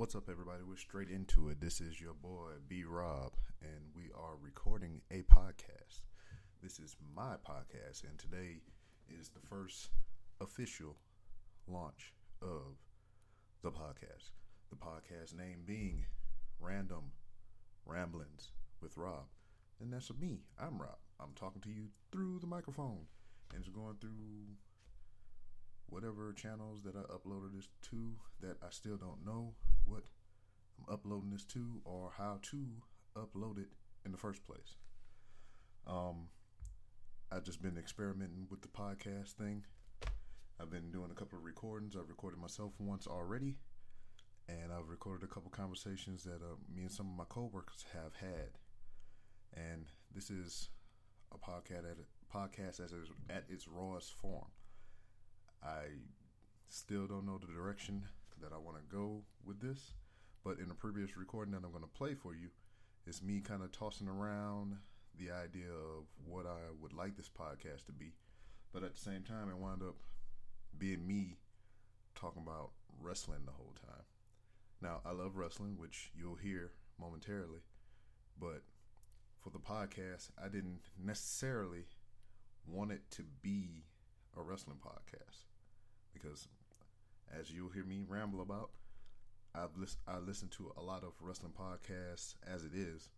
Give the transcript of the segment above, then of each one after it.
What's up, everybody? We're straight into it. This is your boy, B Rob, and we are recording a podcast. This is my podcast, and today is the first official launch of the podcast. The podcast name being Random Ramblings with Rob. And that's me. I'm Rob. I'm talking to you through the microphone, and it's going through whatever channels that I uploaded this to that I still don't know what I'm uploading this to or how to upload it in the first place. Um, I've just been experimenting with the podcast thing. I've been doing a couple of recordings. I've recorded myself once already, and I've recorded a couple conversations that uh, me and some of my coworkers have had. And this is a podcast at podcast as at its rawest form. I still don't know the direction that I want to go with this, but in a previous recording that I'm going to play for you, it's me kind of tossing around the idea of what I would like this podcast to be, but at the same time, it wound up being me talking about wrestling the whole time. Now, I love wrestling, which you'll hear momentarily, but for the podcast, I didn't necessarily want it to be a wrestling podcast because, as you'll hear me ramble about, I've lis- I listen to a lot of wrestling podcasts as it is,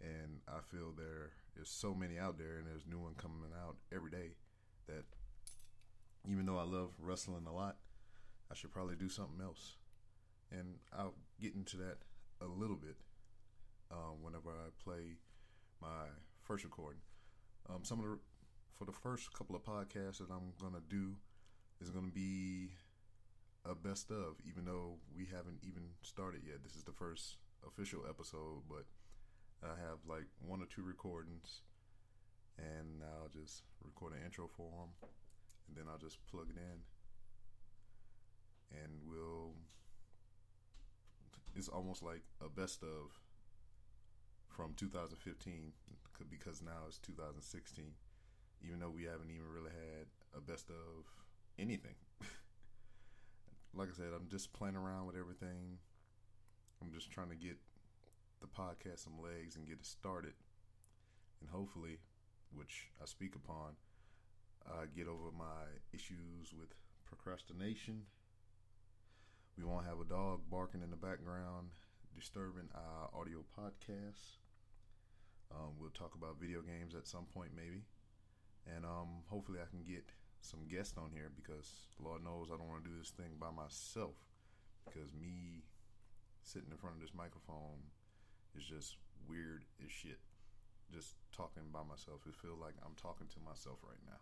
and I feel there is so many out there, and there's new one coming out every day. That even though I love wrestling a lot, I should probably do something else, and I'll get into that a little bit um, whenever I play my first recording. Um, some of the for the first couple of podcasts that I'm gonna do is going to be a best of, even though we haven't even started yet. This is the first official episode, but I have like one or two recordings, and I'll just record an intro for them, and then I'll just plug it in, and we'll. It's almost like a best of from 2015 because now it's 2016 even though we haven't even really had a best of anything. like I said, I'm just playing around with everything. I'm just trying to get the podcast some legs and get it started. And hopefully, which I speak upon, I get over my issues with procrastination. We won't have a dog barking in the background, disturbing our audio podcast. Um, we'll talk about video games at some point, maybe. And um, hopefully, I can get some guests on here because Lord knows I don't want to do this thing by myself because me sitting in front of this microphone is just weird as shit. Just talking by myself, it feels like I'm talking to myself right now,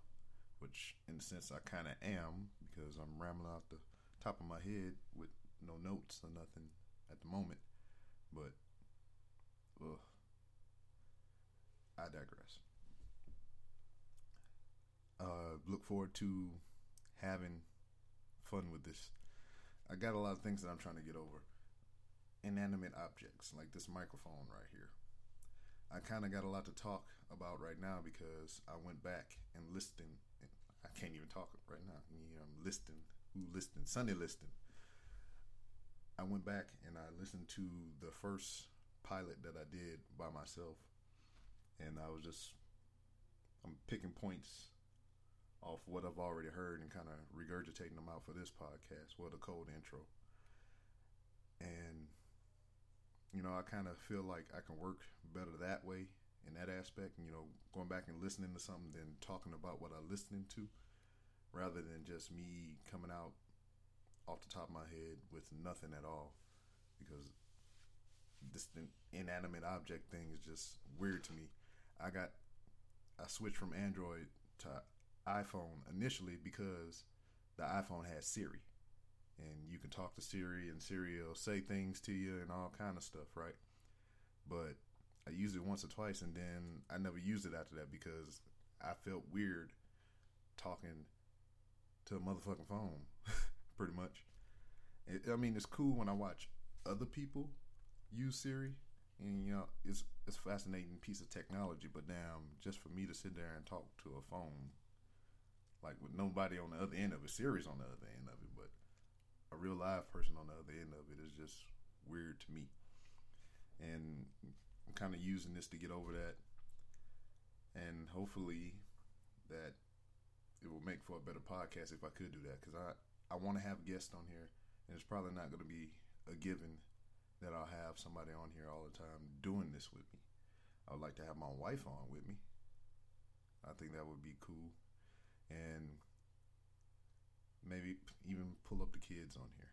which in a sense I kind of am because I'm rambling off the top of my head with no notes or nothing at the moment. But, ugh, I digress uh, look forward to having fun with this. I got a lot of things that I'm trying to get over. Inanimate objects, like this microphone right here. I kind of got a lot to talk about right now because I went back and listened. I can't even talk right now. I'm listening. Who listening? Sunday listening. I went back and I listened to the first pilot that I did by myself, and I was just I'm picking points off what I've already heard and kind of regurgitating them out for this podcast. Well, the cold intro. And, you know, I kind of feel like I can work better that way in that aspect. You know, going back and listening to something, than talking about what I'm listening to rather than just me coming out off the top of my head with nothing at all. Because this inanimate object thing is just weird to me. I got, I switched from Android to iPhone initially because the iPhone has Siri, and you can talk to Siri, and Siri will say things to you and all kind of stuff, right? But I used it once or twice, and then I never used it after that because I felt weird talking to a motherfucking phone, pretty much. It, I mean, it's cool when I watch other people use Siri, and you know, it's it's a fascinating piece of technology. But damn, just for me to sit there and talk to a phone like with nobody on the other end of it, Siri's on the other end of it, but a real live person on the other end of it is just weird to me. And I'm kind of using this to get over that. And hopefully that it will make for a better podcast if I could do that. Because I, I want to have guests on here. And it's probably not going to be a given that I'll have somebody on here all the time doing this with me. I would like to have my wife on with me. I think that would be cool. And maybe even pull up the kids on here,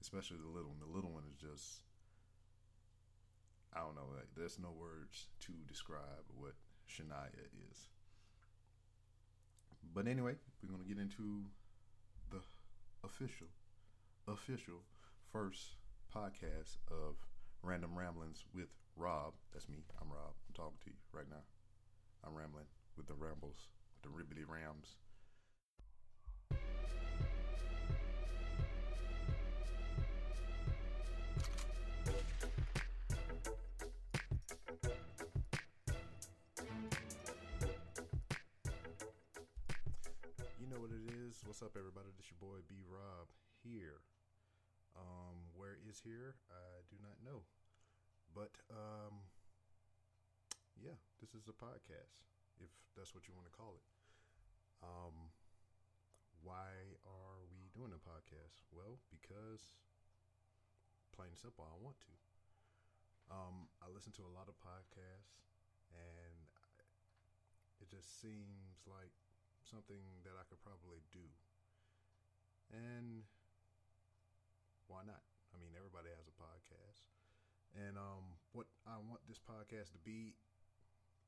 especially the little one. The little one is just, I don't know, like, there's no words to describe what Shania is. But anyway, we're going to get into the official, official first podcast of Random Ramblings with Rob. That's me. I'm Rob. I'm talking to you right now. I'm rambling with the rambles, the ribbity rams. You know what it is. What's up, everybody? This your boy B Rob here. Um, where is here? I do not know. But um, yeah, this is a podcast, if that's what you want to call it. Um, why are we doing a podcast? Well, because plain and simple, I want to. Um, I listen to a lot of podcasts, and it just seems like something that I could probably do. And why not? I mean, everybody has a podcast. And um, what I want this podcast to be,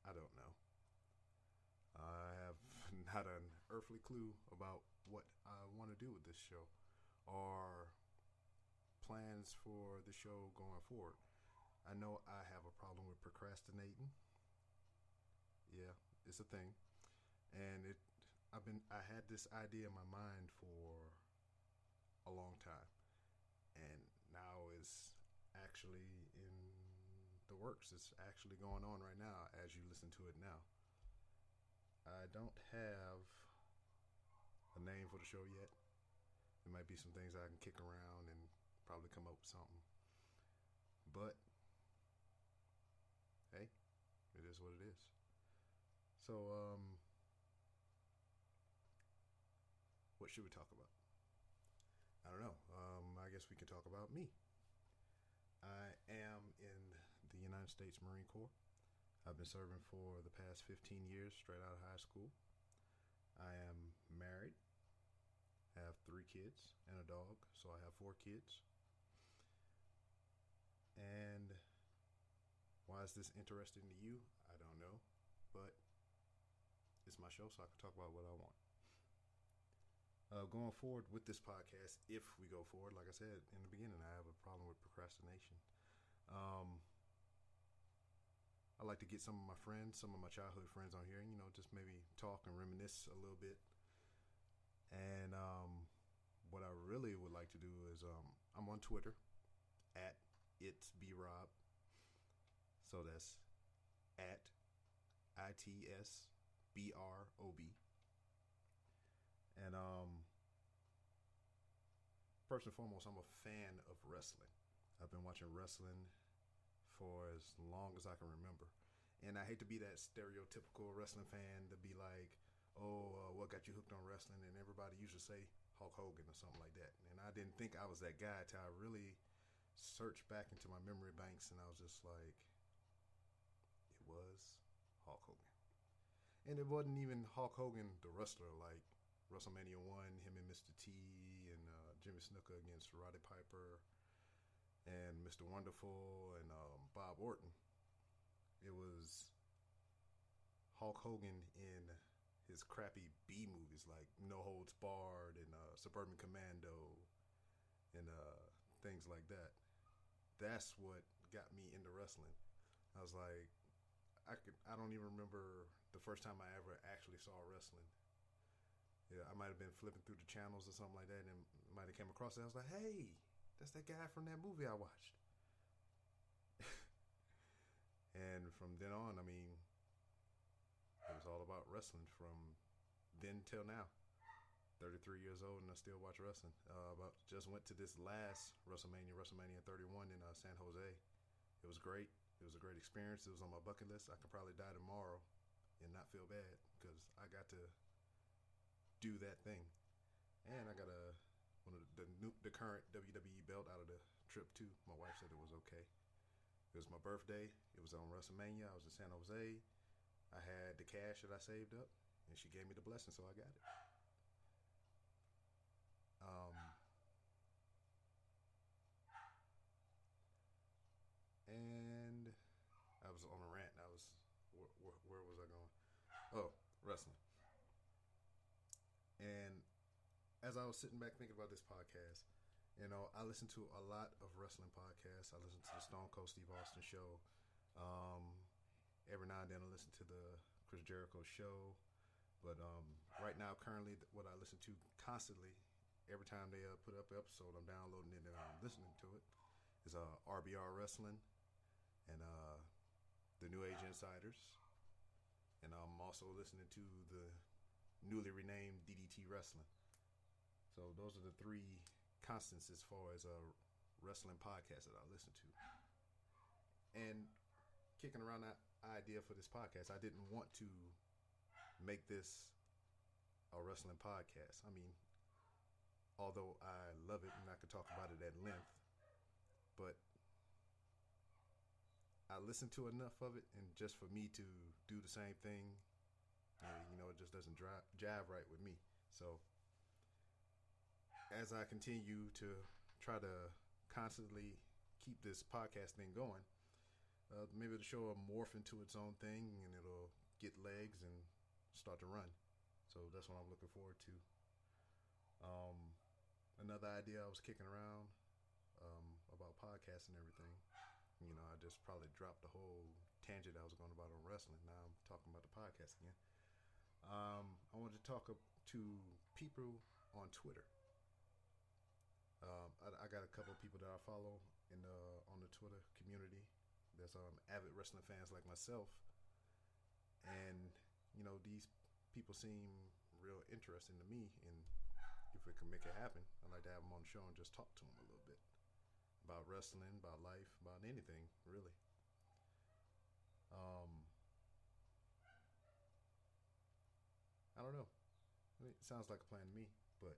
I don't know. I have not an earthly clue about what I want to do with this show or plans for the show going forward. I know I have a problem with procrastinating. Yeah, it's a thing. And it I've been I had this idea in my mind for a long time. And now it's actually in the works. It's actually going on right now as you listen to it now. I don't have a name for the show yet. There might be some things I can kick around and probably come up with something. But hey, it is what it is. So, um, what should we talk about? I don't know. Um, I guess we can talk about me. I am in the United States Marine Corps. I've been serving for the past 15 years straight out of high school. I am married, have three kids and a dog, so I have four kids. And why is this interesting to you? I don't know, but it's my show, so I can talk about what I want. Uh, going forward with this podcast, if we go forward, like I said in the beginning, I have a problem with procrastination. Um, I like to get some of my friends, some of my childhood friends on here, and you know, just maybe talk and reminisce a little bit. And um, what I really would like to do is, um, I'm on Twitter at it's b rob. So that's at i t s b r o b. And um, first and foremost, I'm a fan of wrestling. I've been watching wrestling for as long as I can remember. And I hate to be that stereotypical wrestling fan to be like, oh, uh, what got you hooked on wrestling? And everybody used to say Hulk Hogan or something like that. And I didn't think I was that guy until I really searched back into my memory banks and I was just like, it was Hulk Hogan. And it wasn't even Hulk Hogan, the wrestler, like WrestleMania 1, him and Mr. T and uh, Jimmy Snuka against Roddy Piper and Mr. Wonderful and um, Bob Orton. It was Hulk Hogan in his crappy B movies like No Holds Barred and uh, Suburban Commando and uh, things like that. That's what got me into wrestling. I was like, I could. I don't even remember the first time I ever actually saw wrestling. Yeah, I might have been flipping through the channels or something like that, and might have came across it. I was like, "Hey, that's that guy from that movie I watched." and from then on, I mean, it was all about wrestling from then till now. 33 years old and I still watch wrestling. Uh, just went to this last WrestleMania, WrestleMania 31 in uh, San Jose. It was great. It was a great experience. It was on my bucket list. I could probably die tomorrow and not feel bad because I got to do that thing. And I got a one of the, the new the current WWE belt out of the trip too. My wife said it was okay. It was my birthday. It was on WrestleMania. I was in San Jose. I had the cash that I saved up, and she gave me the blessing, so I got it. Um, and I was on a rant. I was where, where, where was I going? Oh, wrestling. And as I was sitting back thinking about this podcast, you know, I listen to a lot of wrestling podcasts. I listen to the Stone Cold Steve Austin show. Um, every now and then I listen to the Chris Jericho show. But um, right now, currently, what I listen to constantly, every time they uh, put up an episode, I'm downloading it and I'm listening to it, is uh, RBR Wrestling and uh, the New Age Insiders. And I'm also listening to the newly renamed DDT Wrestling. So those are the three constants as far as a wrestling podcast that I listen to. And kicking around that idea for this podcast, I didn't want to make this a wrestling podcast. I mean, although I love it and I could talk about it at length, but I listened to enough of it, and just for me to do the same thing, you know, it just doesn't drive, jive right with me. So, as I continue to try to constantly keep this podcast thing going, uh, maybe the show will morph into its own thing, and it'll get legs and start to run. So that's what I'm looking forward to. Um, another idea I was kicking around um, about podcasts and everything you know, I just probably dropped the whole tangent I was going about on wrestling. Now I'm talking about the podcast again. Um, I wanted to talk to people on Twitter. Um, I, I, got a couple of people that I follow in the on the Twitter community. There's um, avid wrestling fans like myself, and you know these people seem real interesting to me. And if we can make it happen, I'd like to have them on the show and just talk to them a little bit about wrestling, about life, about anything really. Um, I don't know. It sounds like a plan to me, but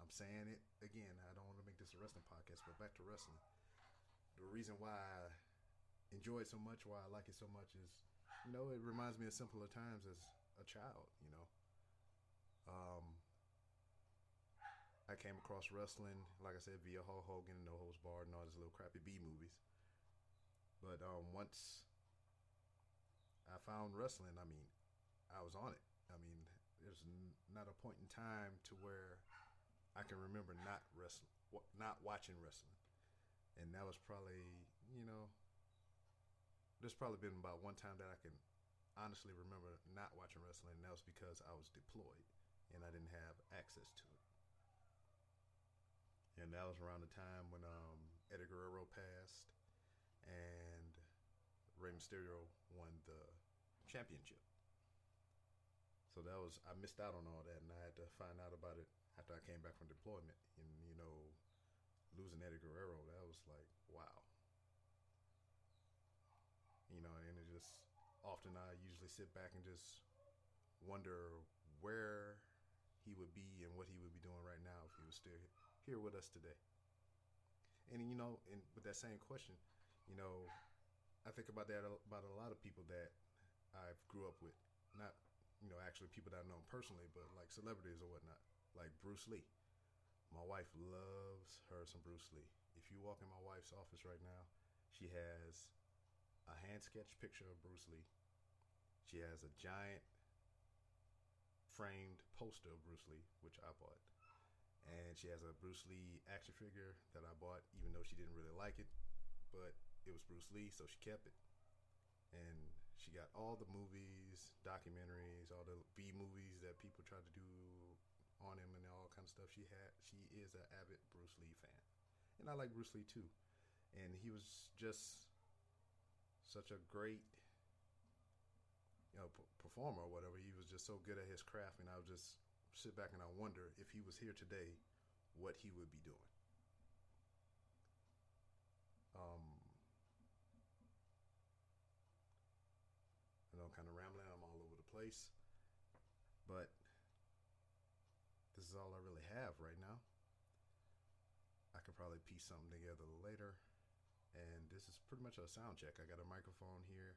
I'm saying it again. I don't want to make this a wrestling podcast, but back to wrestling. The reason why I enjoy it so much, why I like it so much, is you know it reminds me of simpler times as a child. You know, um, I came across wrestling, like I said, via Hulk Hogan, and No Holds Barred, and all these little crappy B movies. But um, once I found wrestling, I mean, I was on it. I mean, there's n- not a point in time to where I can remember not wrestling, not watching wrestling, and that was probably, you know, there's probably been about one time that I can honestly remember not watching wrestling, and that was because I was deployed and I didn't have access to it and that was around the time when um, Eddie Guerrero passed and Rey Mysterio won the championship. So that was I missed out on all that, and I had to find out about it after I came back from deployment. And you know, losing Eddie Guerrero, that was like wow. You know, and it just often I usually sit back and just wonder where he would be and what he would be doing right now if he was still here with us today. And you know, and with that same question, you know, I think about that about a lot of people that I've grew up with, not you know actually people that I know personally, but like celebrities or whatnot, like Bruce Lee. My wife loves her some Bruce Lee. If you walk in my wife's office right now, she has a hand sketch picture of Bruce Lee. She has a giant framed poster of Bruce Lee, which I bought and she has a Bruce Lee action figure that I bought, even though she didn't really like it, but it was Bruce Lee, so she kept it. And she got all the movies, documentaries, all the B movies that people try to do on him and all kind of stuff. She had, she is an avid Bruce Lee fan, and I like Bruce Lee too. And he was just such a great, you know, p- performer or whatever. He was just so good at his craft, and I was just sit back and I wonder if he was here today, what he would be doing. Um, I know I'm kind of rambling. I'm all over the place, but this is all I really have right now. I could probably piece something together later. And this is pretty much a sound check. I got a microphone here,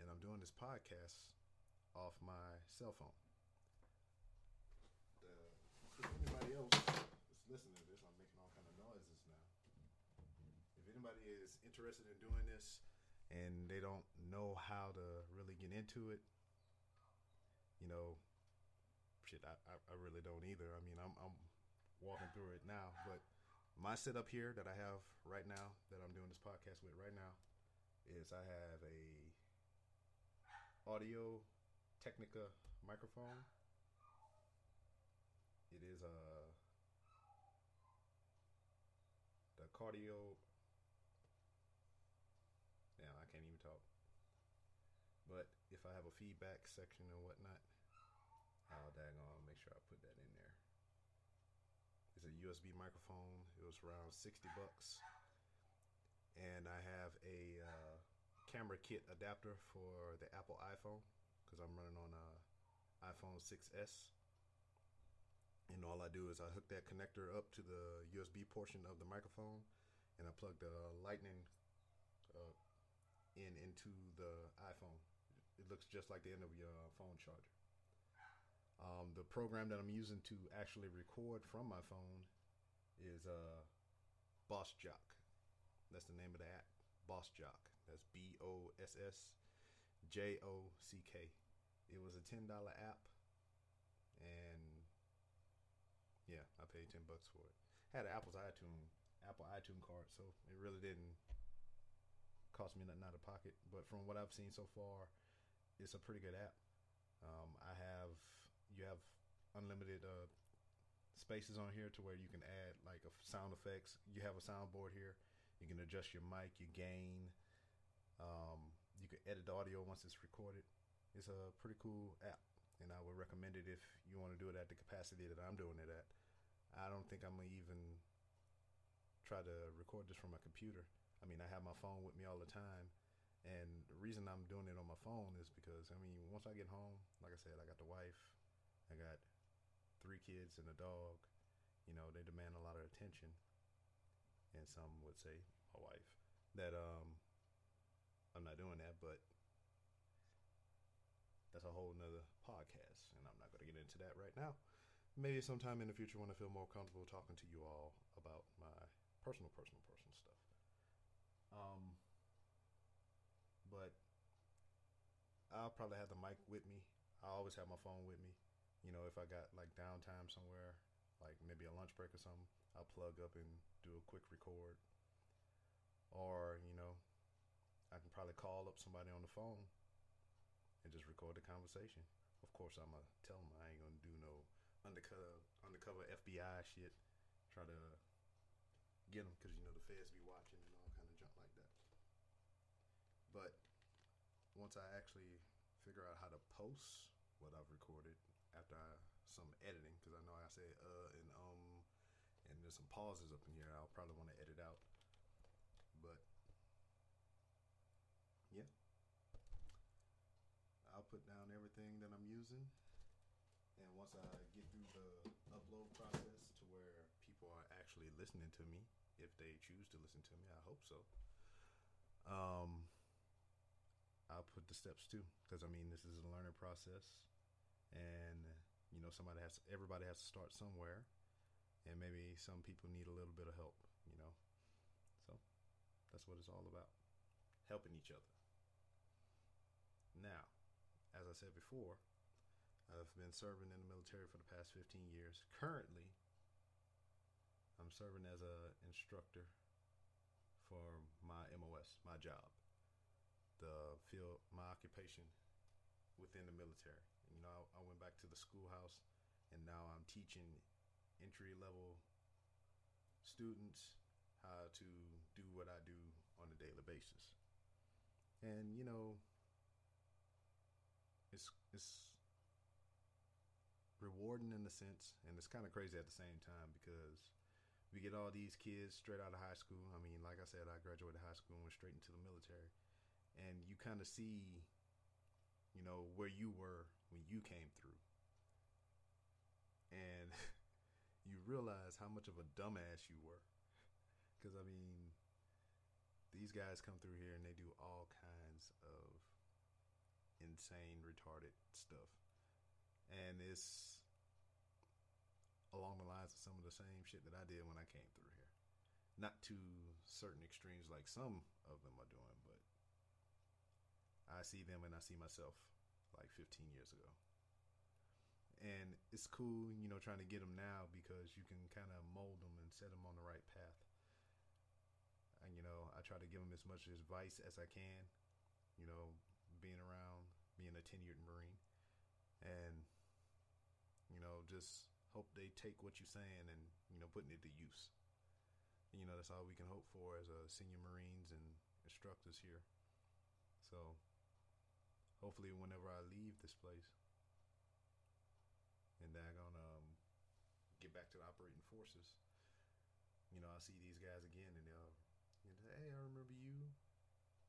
and I'm doing this podcast off my cell phone. The, if anybody else is listening to this, I'm making all kind of noises now. If anybody is interested in doing this and they don't know how to really get into it, you know, shit, I, I, I really don't either. I mean, I'm, I'm walking through it now, but my setup here that I have right now that I'm doing this podcast with right now is I have a Audio Technica microphone. It is a the cardio. Yeah, I can't even talk. But if I have a feedback section and whatnot, I'll make sure I put that in there. It's a USB microphone. It was around 60 bucks. And I have a uh, camera kit adapter for the Apple iPhone because I'm running on a iPhone 6s. And all I do is I hook that connector up to the USB portion of the microphone, and I plug the Lightning uh, in into the iPhone. It looks just like the end of your phone charger. Um, the program that I'm using to actually record from my phone is uh, Boss Jock. That's the name of the app. Boss Jock. That's B O S S J O C K. It was a ten dollar app, and yeah, I paid ten bucks for it. Had an Apple's iTunes Apple iTunes card, so it really didn't cost me nothing out of pocket. But from what I've seen so far, it's a pretty good app. Um, I have you have unlimited uh, spaces on here to where you can add like a sound effects. You have a soundboard here. You can adjust your mic, your gain. Um, you can edit the audio once it's recorded. It's a pretty cool app, and I would recommend it if you want to do it at the capacity that I'm doing it at. I don't think I'm gonna even try to record this from my computer. I mean, I have my phone with me all the time, and the reason I'm doing it on my phone is because I mean, once I get home, like I said, I got the wife, I got three kids and a dog. You know, they demand a lot of attention. And some would say, my wife, that um, I'm not doing that, but that's a whole nother podcast, and I'm not going to get into that right now. Maybe sometime in the future when I feel more comfortable talking to you all about my personal, personal, personal stuff. Um, but I'll probably have the mic with me. I always have my phone with me. You know, if I got like downtime somewhere, like maybe a lunch break or something, I'll plug up and do a quick record. Or, you know, I can probably call up somebody on the phone and just record the conversation. Of course, I'm gonna tell them I ain't gonna do no undercover undercover FBI shit. Try to get them because you know the feds be watching and all kind of junk like that. But once I actually figure out how to post what I've recorded after I, some editing because I know I said uh and um and there's some pauses up in here I'll probably want to edit out. But yeah. I'll put down everything that I'm using. And once I get through the upload process to where people are actually listening to me, if they choose to listen to me, I hope so. Um, I'll put the steps too, because I mean, this is a learning process and you know somebody has everybody has to start somewhere and maybe some people need a little bit of help you know? So that's what it's all about helping each other. Now as i said before i've been serving in the military for the past 15 years. Currently i'm serving as a instructor for my mos my job the field my occupation within the military you know, I, I went back to the schoolhouse, and now I'm teaching entry level students how to do what I do on a daily basis. And you know, it's it's rewarding in a sense, and it's kind of crazy at the same time because we get all these kids straight out of high school. I mean, like I said, I graduated high school and went straight into the military, and you kind of see, you know, where you were when you came through, and you realize how much of a dumbass you were, because I mean, these guys come through here and they do all kinds of insane, retarded stuff. And it's along the lines of some of the same shit that I did when I came through here. Not to certain extremes like some of them are doing, but I see them and I see myself like 15 years ago. And it's cool, you know, trying to get them now because you can kind of mold them and set them on the right path. And, you know, I try to give them as much advice as I can, you know, being around, being a tenured Marine. And you know, just hope they take what you're saying and you know putting it to use. You know, that's all we can hope for as uh, senior Marines and instructors here. So, hopefully, whenever I leave this place, and I'm gonna um, get back to the operating forces, you know, I'll see these guys again, and they'll, you know, hey, I remember you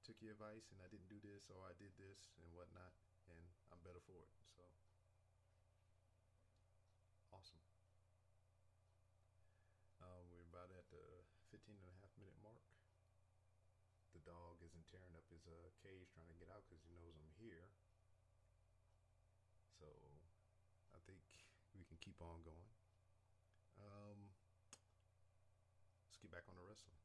took your advice, and I didn't do this, or I did this, and whatnot, and I'm better for it. So. Awesome. Uh, we're about at the 15 and a half minute mark. The dog isn't tearing up his uh, cage trying to get out because he knows I'm here. So I think we can keep on going. Um, let's get back on the wrestling.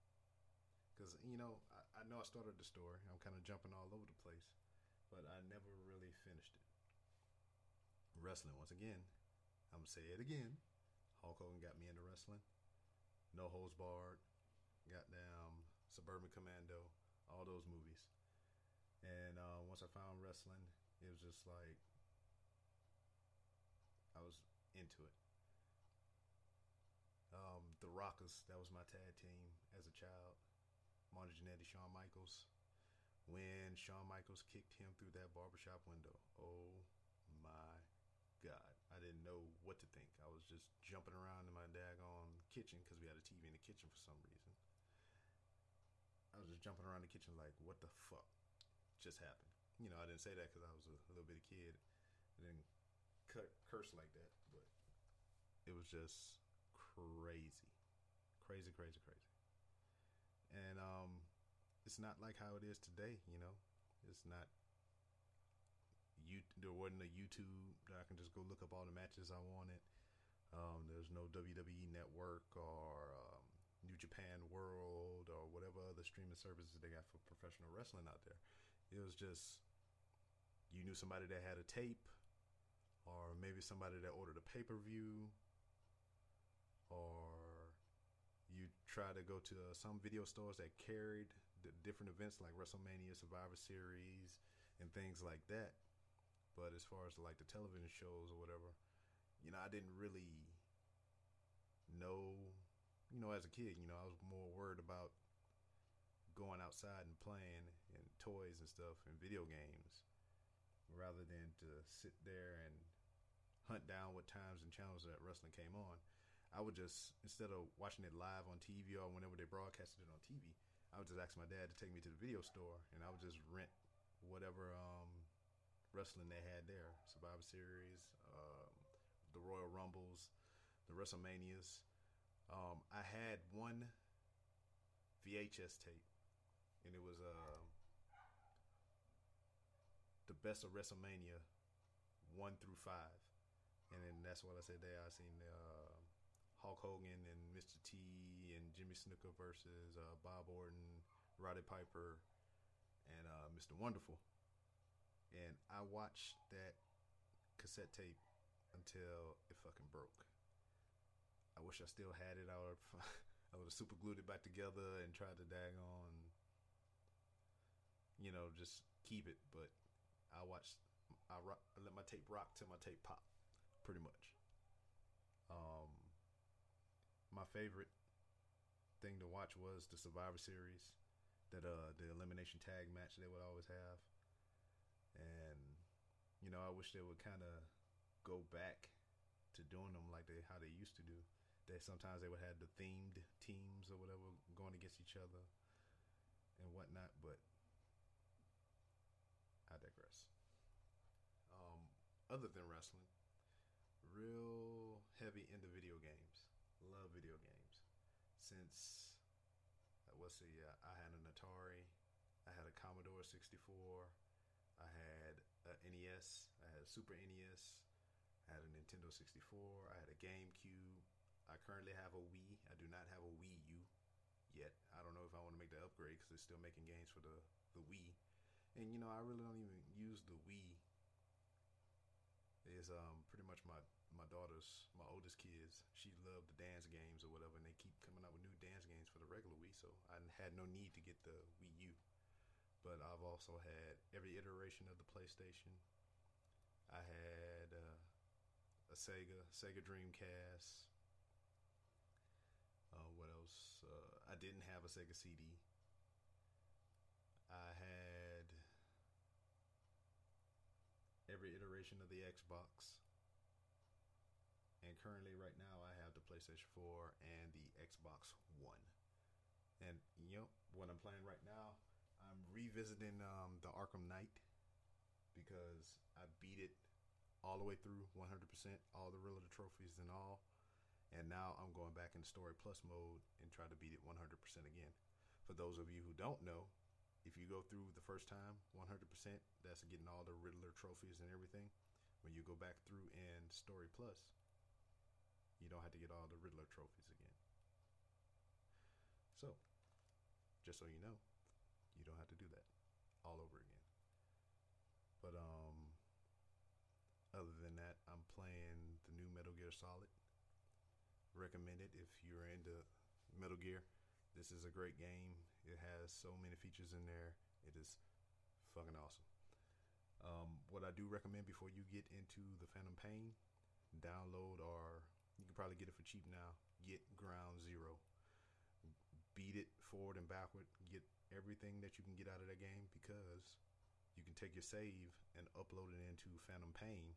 Because, you know, I, I know I started the story. I'm kind of jumping all over the place, but I never really finished it. Wrestling, once again, I'm gonna say it again. Hulk Hogan got me into wrestling. No Holds Barred, goddamn Suburban Commando, all those movies. And uh, once I found wrestling, it was just like I was into it. Um, the Rockers, that was my tag team as a child. Marty Jannetty, Shawn Michaels. When Shawn Michaels kicked him through that barbershop window, oh my God, I didn't know what to think. I was just jumping around in my daggone kitchen because we had a TV in the kitchen for some reason. I was just jumping around the kitchen like, what the fuck just happened? You know, I didn't say that because I was a, little bitty kid. I didn't cut, curse like that, but it was just crazy, crazy, crazy, crazy. And um, it's not like how it is today. You know, it's not you there wasn't a YouTube that I can just go look up all the matches I wanted. Um, there's no WWE Network or um, New Japan World or whatever other streaming services they got for professional wrestling out there. It was just you knew somebody that had a tape, or maybe somebody that ordered a pay per view, or you try to go to uh, some video stores that carried the different events like WrestleMania, Survivor Series, and things like that. But as far as like the television shows or whatever, you know, I didn't really know. You know, as a kid, you know, I was more worried about going outside and playing and toys and stuff and video games rather than to sit there and hunt down what times and channels that wrestling came on. I would just instead of watching it live on TV or whenever they broadcasted it on TV, I would just ask my dad to take me to the video store and I would just rent whatever um, wrestling they had there Survivor Series, um, the Royal Rumbles, the WrestleManias. Um, I had one VHS tape, and it was uh, the best of WrestleMania one through five, and then that's what I said there. I seen uh, Hulk Hogan and Mr. T and Jimmy Snuka versus uh, Bob Orton, Roddy Piper, and uh, Mr. Wonderful and I watched that cassette tape until it fucking broke. I wish I still had it. I would I would have super glued it back together and tried to dag on, you know, just keep it. But I watched, I, rock, I let my tape rock till my tape pop, pretty much. Um, my favorite thing to watch was the Survivor Series, that uh the elimination tag match they would always have and you know I wish they would kind of go back to doing them like they how they used to do. They sometimes they would have the themed teams or whatever going against each other and whatnot, but I digress. Um, other than wrestling, real heavy into video games. Love video games. Since uh, what's the uh, I had an Atari, I had a Commodore 64, I had a NES, I had a Super NES, I had a Nintendo 64, I had a GameCube. I currently have a Wii. I do not have a Wii U yet. I don't know if I want to make the upgrade because they're still making games for the the Wii. And you know, I really don't even use the Wii. Is um pretty much my my daughter's my oldest kids. She loved the dance games or whatever, and they keep coming out with new dance games for the regular Wii. So I had no need to get the Wii U. But I've also had every iteration of the PlayStation. I had uh, a Sega, Sega Dreamcast. Uh, I didn't have a Sega CD. I had every iteration of the Xbox. And currently, right now, I have the PlayStation 4 and the Xbox One. And, you know, what I'm playing right now, I'm revisiting um, the Arkham Knight because I beat it all the way through 100%, all the real trophies and all. And now I'm going back in Story Plus mode and try to beat it 100% again. For those of you who don't know, if you go through the first time 100%, that's getting all the Riddler trophies and everything. When you go back through in Story Plus, you don't have to get all the Riddler trophies again. So, just so you know, you don't have to do that all over again. But um other than that, I'm playing the new Metal Gear Solid. Recommend it if you're into Metal Gear. This is a great game. It has so many features in there. It is fucking awesome. Um, what I do recommend before you get into the Phantom Pain, download or you can probably get it for cheap now. Get Ground Zero. Beat it forward and backward. Get everything that you can get out of that game because you can take your save and upload it into Phantom Pain,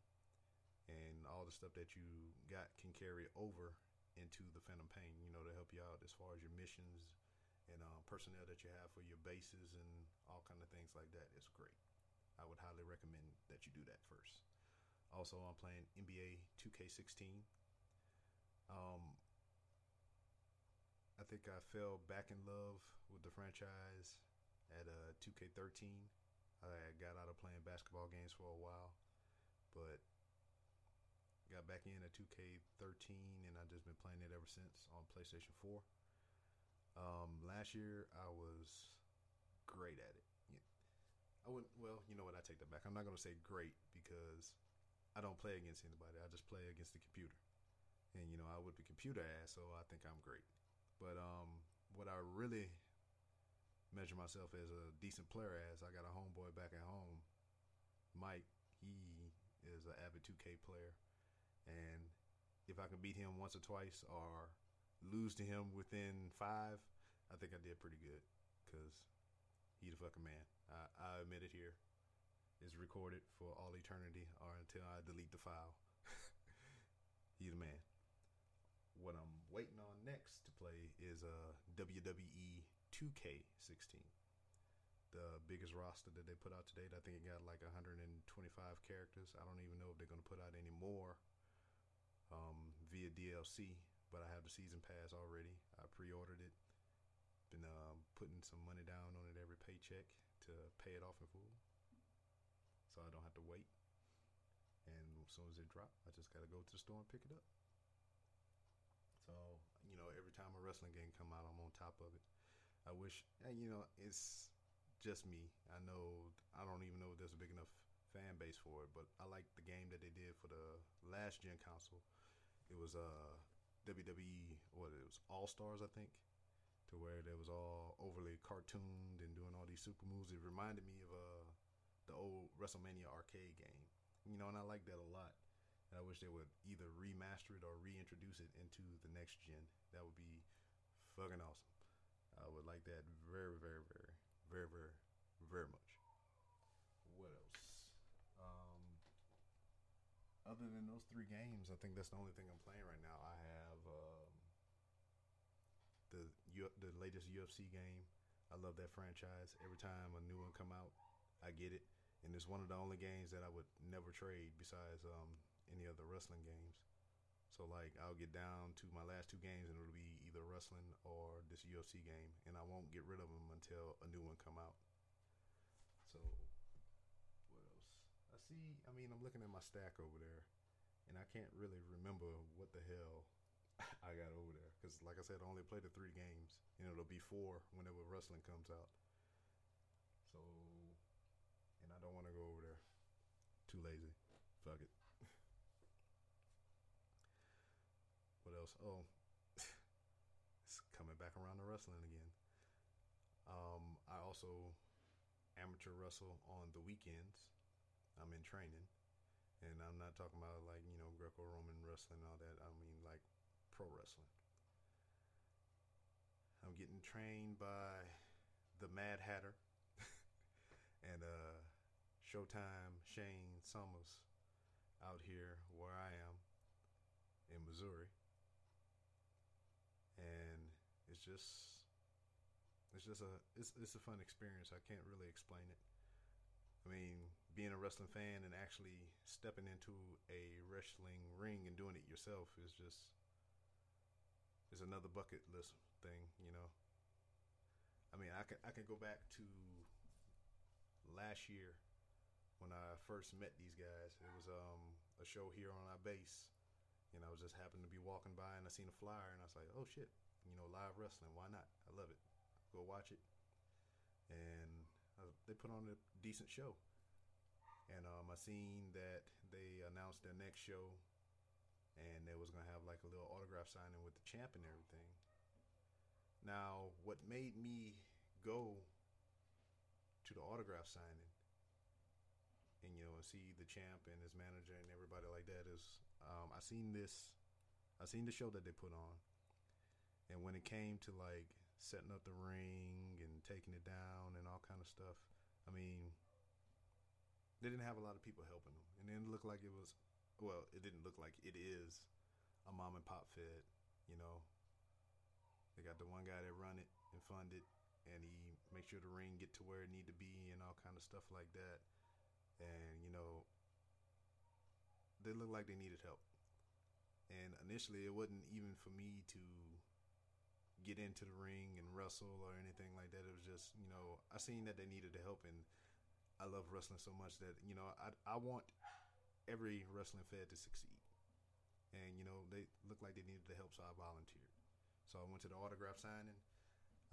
and all the stuff that you got can carry over into the Phantom Pain. You know to help you out as far as your missions and uh, personnel that you have for your bases and all kind of things like that. It's great. I would highly recommend that you do that first. Also, I'm playing NBA 2K16. Um, I think I fell back in love with the franchise at uh, 2K13. I got out of playing basketball games for a while, but got back in at 2K13, and I've just been playing it ever since on PlayStation 4. Um, last year, I was great at it. Yeah. I wouldn't. Well, you know what? I take that back. I'm not going to say great because I don't play against anybody. I just play against the computer, and you know I would be computer ass, so I think I'm great. But um, what I really measure myself as a decent player as, I got a homeboy back at home, Mike. He is an avid 2K player, and if I can beat him once or twice or lose to him within five, I think I did pretty good because he the fucking man. I, I admit it here. It's recorded for all eternity or until I delete the file. He's the man what I'm waiting on next to play is uh, WWE 2K16. The biggest roster that they put out to date. I think it got like 125 characters. I don't even know if they're going to put out any more um, via DLC, but I have the season pass already. I pre ordered it. Been uh, putting some money down on it every paycheck to pay it off in full. So I don't have to wait. And as soon as it drop, I just got to go to the store and pick it up. So you know, every time a wrestling game come out, I'm on top of it. I wish, you know, it's just me. I know I don't even know if there's a big enough fan base for it, but I like the game that they did for the last gen console. It was uh WWE, what it was All Stars, I think, to where they was all overly cartooned and doing all these super moves. It reminded me of uh the old WrestleMania arcade game, you know, and I like that a lot. And I wish they would either remaster it or reintroduce it into the next gen. That would be fucking awesome. I would like that very, very, very, very, very, very much. What else? Um, other than those three games, I think that's the only thing I'm playing right now. I have um, the U- the latest UFC game. I love that franchise. Every time a new one come out, I get it, and it's one of the only games that I would never trade besides um, any other wrestling games. So like I'll get down to my last two games and it'll be either wrestling or this UFC game, and I won't get rid of them until a new one come out. So see. I mean, I'm looking at my stack over there, and I can't really remember what the hell I got over there because, like I said, I only played the three games. and it'll be four whenever wrestling comes out. So, and I don't want to go over there. Too lazy. Fuck it. What else? Oh, it's coming back around to wrestling again. Um, I also amateur wrestle on the weekends. I'm in training, and I'm not talking about like you know Greco-Roman wrestling all that. I mean like pro wrestling. I'm getting trained by the Mad Hatter and uh, Showtime Shane Summers out here where I am in Missouri and it's just it's just a it's it's a fun experience. I can't really explain it. I mean, being a wrestling fan and actually stepping into a wrestling ring and doing it yourself is just is another bucket list thing, you know. I mean, I can I can go back to last year when I first met these guys. It was um, a show here on our base and I was just happened to be walking by and I seen a flyer and I was like, oh shit, you know, live wrestling. Why not? I love it. Go watch it. And uh, they put on a decent show. And um, I seen that they announced their next show and they was gonna have like a little autograph signing with the champ and everything. Now, what made me go to the autograph signing and you know see the champ and his manager and everybody like that is um, I seen this, I seen the show that they put on, and when it came to like setting up the ring and taking it down and all kind of stuff, I mean, they didn't have a lot of people helping them, and it looked like it was, well, it didn't look like it is a mom and pop fed, you know. They got the one guy that run it and fund it, and he make sure the ring get to where it need to be and all kind of stuff like that. And you know, they looked like they needed help. And initially, it wasn't even for me to get into the ring and wrestle or anything like that. It was just, you know, I seen that they needed the help, and I love wrestling so much that you know, I I want every wrestling fed to succeed. And you know, they looked like they needed the help, so I volunteered. So I went to the autograph signing.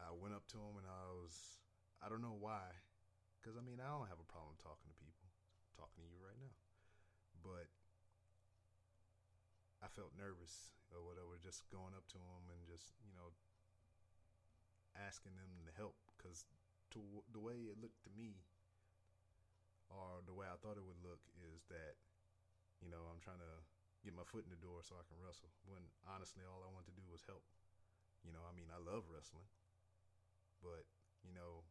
I went up to him, and I was, I don't know why, because I mean, I don't have a problem talking to people, I'm talking to you right now, but I felt nervous or whatever, just going up to them and just you know asking them to help because to the way it looked to me or the way I thought it would look is that you know I'm trying to get my foot in the door so I can wrestle when honestly all I want to do was help. You know I mean I love wrestling but you know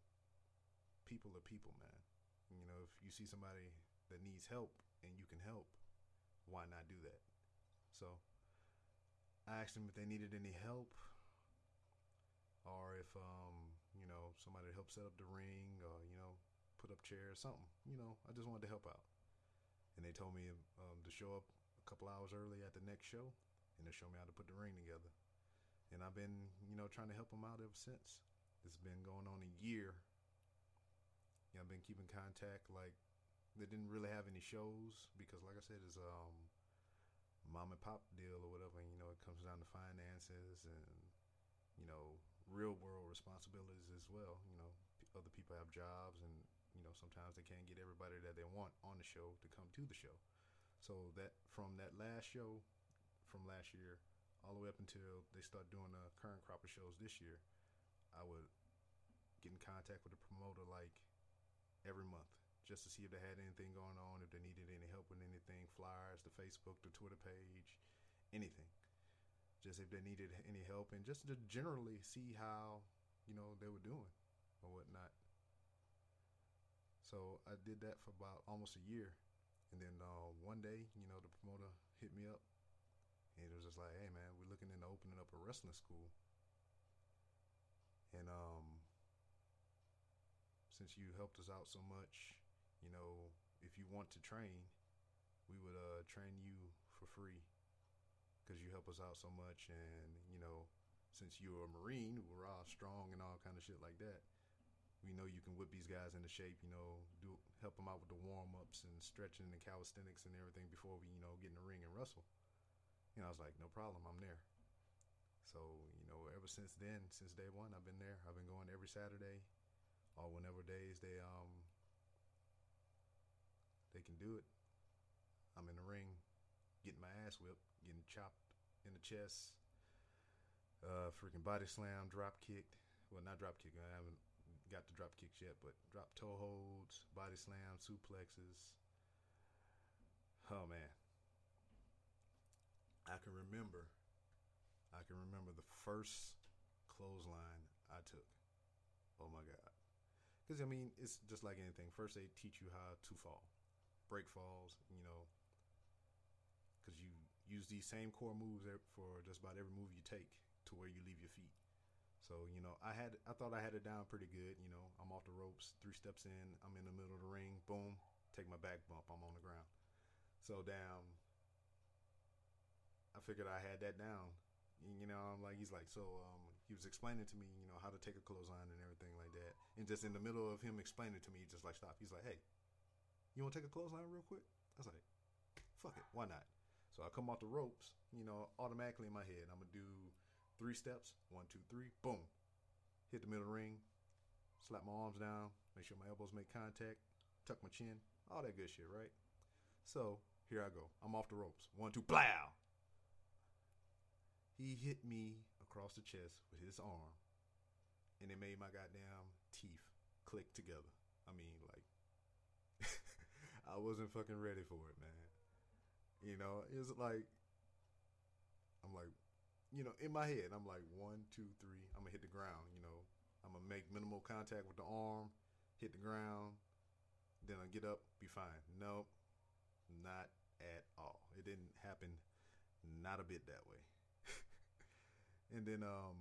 people are people man. You know if you see somebody that needs help and you can help why not do that? So I asked them if they needed any help or if um, you know somebody to help set up the ring or you know put up chairs or something you know i just wanted to help out and they told me um, to show up a couple hours early at the next show and to show me how to put the ring together and i've been you know trying to help them out ever since it's been going on a year you know, i've been keeping contact like they didn't really have any shows because like i said it's um mom and pop deal or whatever. And, you know, it comes down to finances and you know real world responsibilities as well. You know, other people have jobs and you know sometimes they can't get everybody that they want on the show to come to the show. So that from that last show from last year all the way up until they start doing the current crop of shows this year, I would get in contact with the promoter like every month just to see if they had anything going on, if they needed any help with anything, flyers, the Facebook, the Twitter page, anything. Just if they needed any help, and just to generally see how you know they were doing or whatnot. So I did that for about almost a year, And then uh, one day, you know, the promoter hit me up, and it was just like, "Hey, man, we're looking into opening up a wrestling school." And um, since you helped us out so much, you know, if you want to train, we would uh, train you for free because you help us out so much, and you know, since you're a Marine, we're all strong and all kind of shit like that. We know you can whip these guys into shape. You know, do help them out with the warm ups and stretching and calisthenics and everything before we, you know, get in the ring and wrestle. You know, I was like, no problem, I'm there. So you know, ever since then, since day one, I've been there. I've been going every Saturday, or whenever days they um they can do it. I'm in the ring, getting my ass whipped, getting chopped in the chest, uh, freaking body slam, drop kicked. Well, not drop kick. I haven't got the drop kicks yet, but drop toe holds, body slam, suplexes. Oh man, I can remember. I can remember the first clothesline I took. Oh my god. Because I mean, it's just like anything. First, they teach you how to fall, break falls. You know, because you use these same core moves for just about every move you take to where you leave your feet. So you know, I had I thought I had it down pretty good. You know, I'm off the ropes, three steps in, I'm in the middle of the ring, boom, take my back bump, I'm on the ground. So down, I figured I had that down. You know, I'm like, he's like, so um, he was explaining to me, you know, how to take a clothesline and everything like that. And just in the middle of him explaining to me, he just like stop. He's like, hey, you want to take a clothesline real quick? I was like, fuck it, why not? So I come off the ropes, you know, automatically in my head, I'm gonna do three steps. One, two, three. Boom. Hit the middle ring. Slap my arms down. Make sure my elbows make contact. Tuck my chin. All that good shit, right? So here I go. I'm off the ropes. One, two, blow. He hit me across the chest with his arm, and it made my goddamn teeth click together. I mean, like, I wasn't fucking ready for it, man. You know, it was like, I'm like, you know, in my head, I'm like one, two, three. I'm gonna hit the ground. You know, I'm gonna make minimal contact with the arm, hit the ground, then I get up, be fine. Nope, not at all. It didn't happen, not a bit that way. and then um,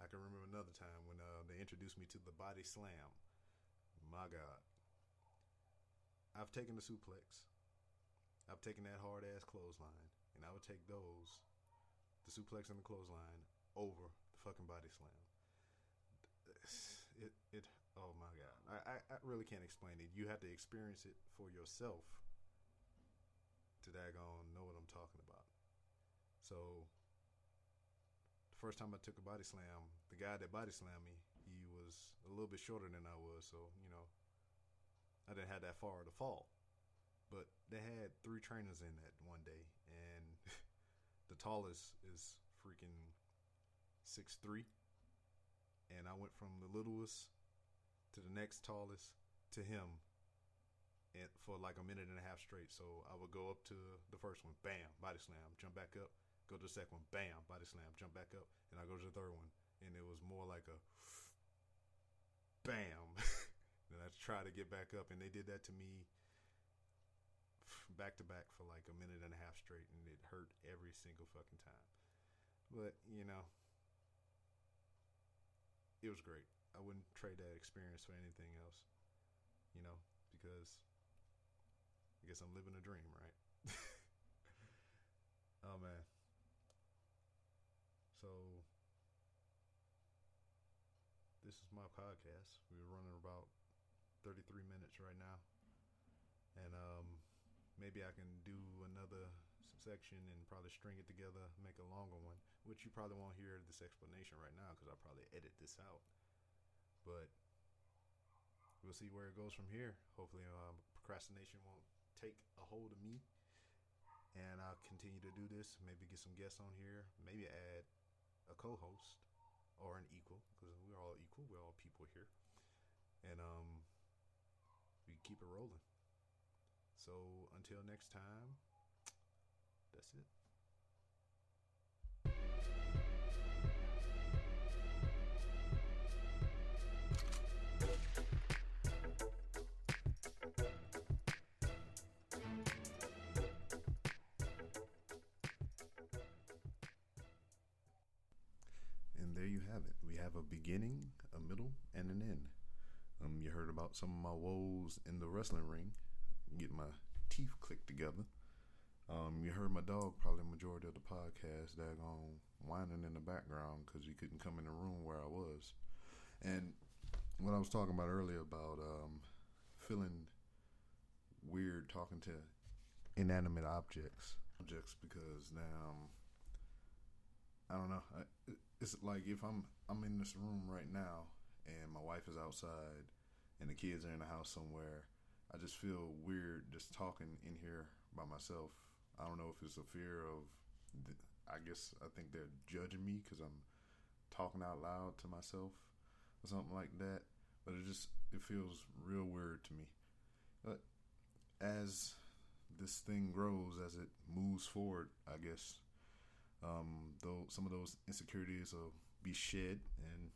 I can remember another time when uh, they introduced me to the body slam. My God, I've taken the suplex. I've taken that hard ass clothesline, and I would take those the suplex and the clothesline over the fucking body slam. It it oh my god, I, I, I really can't explain it. You have to experience it for yourself to daggone know what I'm talking about. So the first time I took a body slam, the guy that body slammed me, he was a little bit shorter than I was, so you know I didn't have that far to fall. But they had three trainers in that one day, the tallest is freaking six three, and I went from the littlest to the next tallest to him, and for like a minute and a half straight. So I would go up to the first one, bam, body slam, jump back up, go to the second one, bam, body slam, jump back up, and I go to the third one, and it was more like a bam. then I try to get back up, and they did that to me back to back for like a minute and a half straight, and it hurt every single fucking time. But you know, it was great. I wouldn't trade that experience for anything else. You know, because I guess I'm living a dream, right? oh man. So this is my podcast. We're running about 33 minutes right now. And um maybe I can do another section and probably string it together, make a longer one, which you probably won't hear this explanation right now because I'll probably edit this out. But we'll see where it goes from here. Hopefully, um, procrastination won't take a hold of me. And I'll continue to do this. Maybe get some guests on here. Maybe add a co host or an equal because we're all equal. We're all people here. And um, we keep it rolling. So until next time, that's it. And there you have it. We have a beginning, a middle, and an end. Um, you heard about some of my woes in the wrestling ring get my teeth clicked together. Um, you heard my dog probably majority of the podcast daggone whining in the background because he couldn't come in the room where I was. And what I was talking about earlier about um, feeling weird talking to inanimate objects, objects because now I don't know. I, it's like if I'm I'm in this room right now and my wife is outside and the kids are in the house somewhere. I just feel weird just talking in here by myself. I don't know if it's a fear of, I guess I think they're judging me because I'm talking out loud to myself or something like that. But it just it feels real weird to me. But as this thing grows, as it moves forward, I guess um, though some of those insecurities will be shed and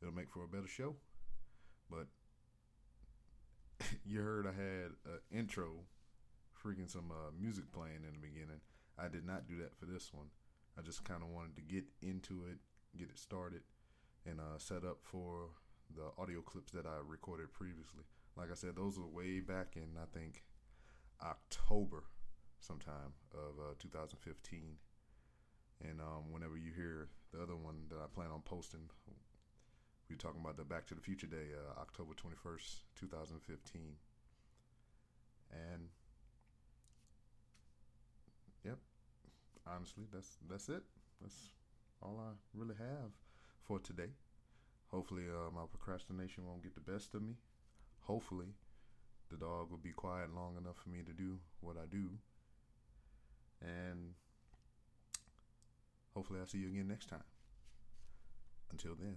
it'll make for a better show. But you heard I had an intro, freaking some uh, music playing in the beginning. I did not do that for this one. I just kind of wanted to get into it, get it started, and uh, set up for the audio clips that I recorded previously. Like I said, those were way back in I think October sometime of uh, 2015. And um, whenever you hear the other one that I plan on posting, we're talking about the Back to the Future Day, uh, October 21st, 2015. And yep, honestly, that's that's it. That's all I really have for today. Hopefully, uh, my procrastination won't get the best of me. Hopefully, the dog will be quiet long enough for me to do what I do. And hopefully, I'll see you again next time. Until then.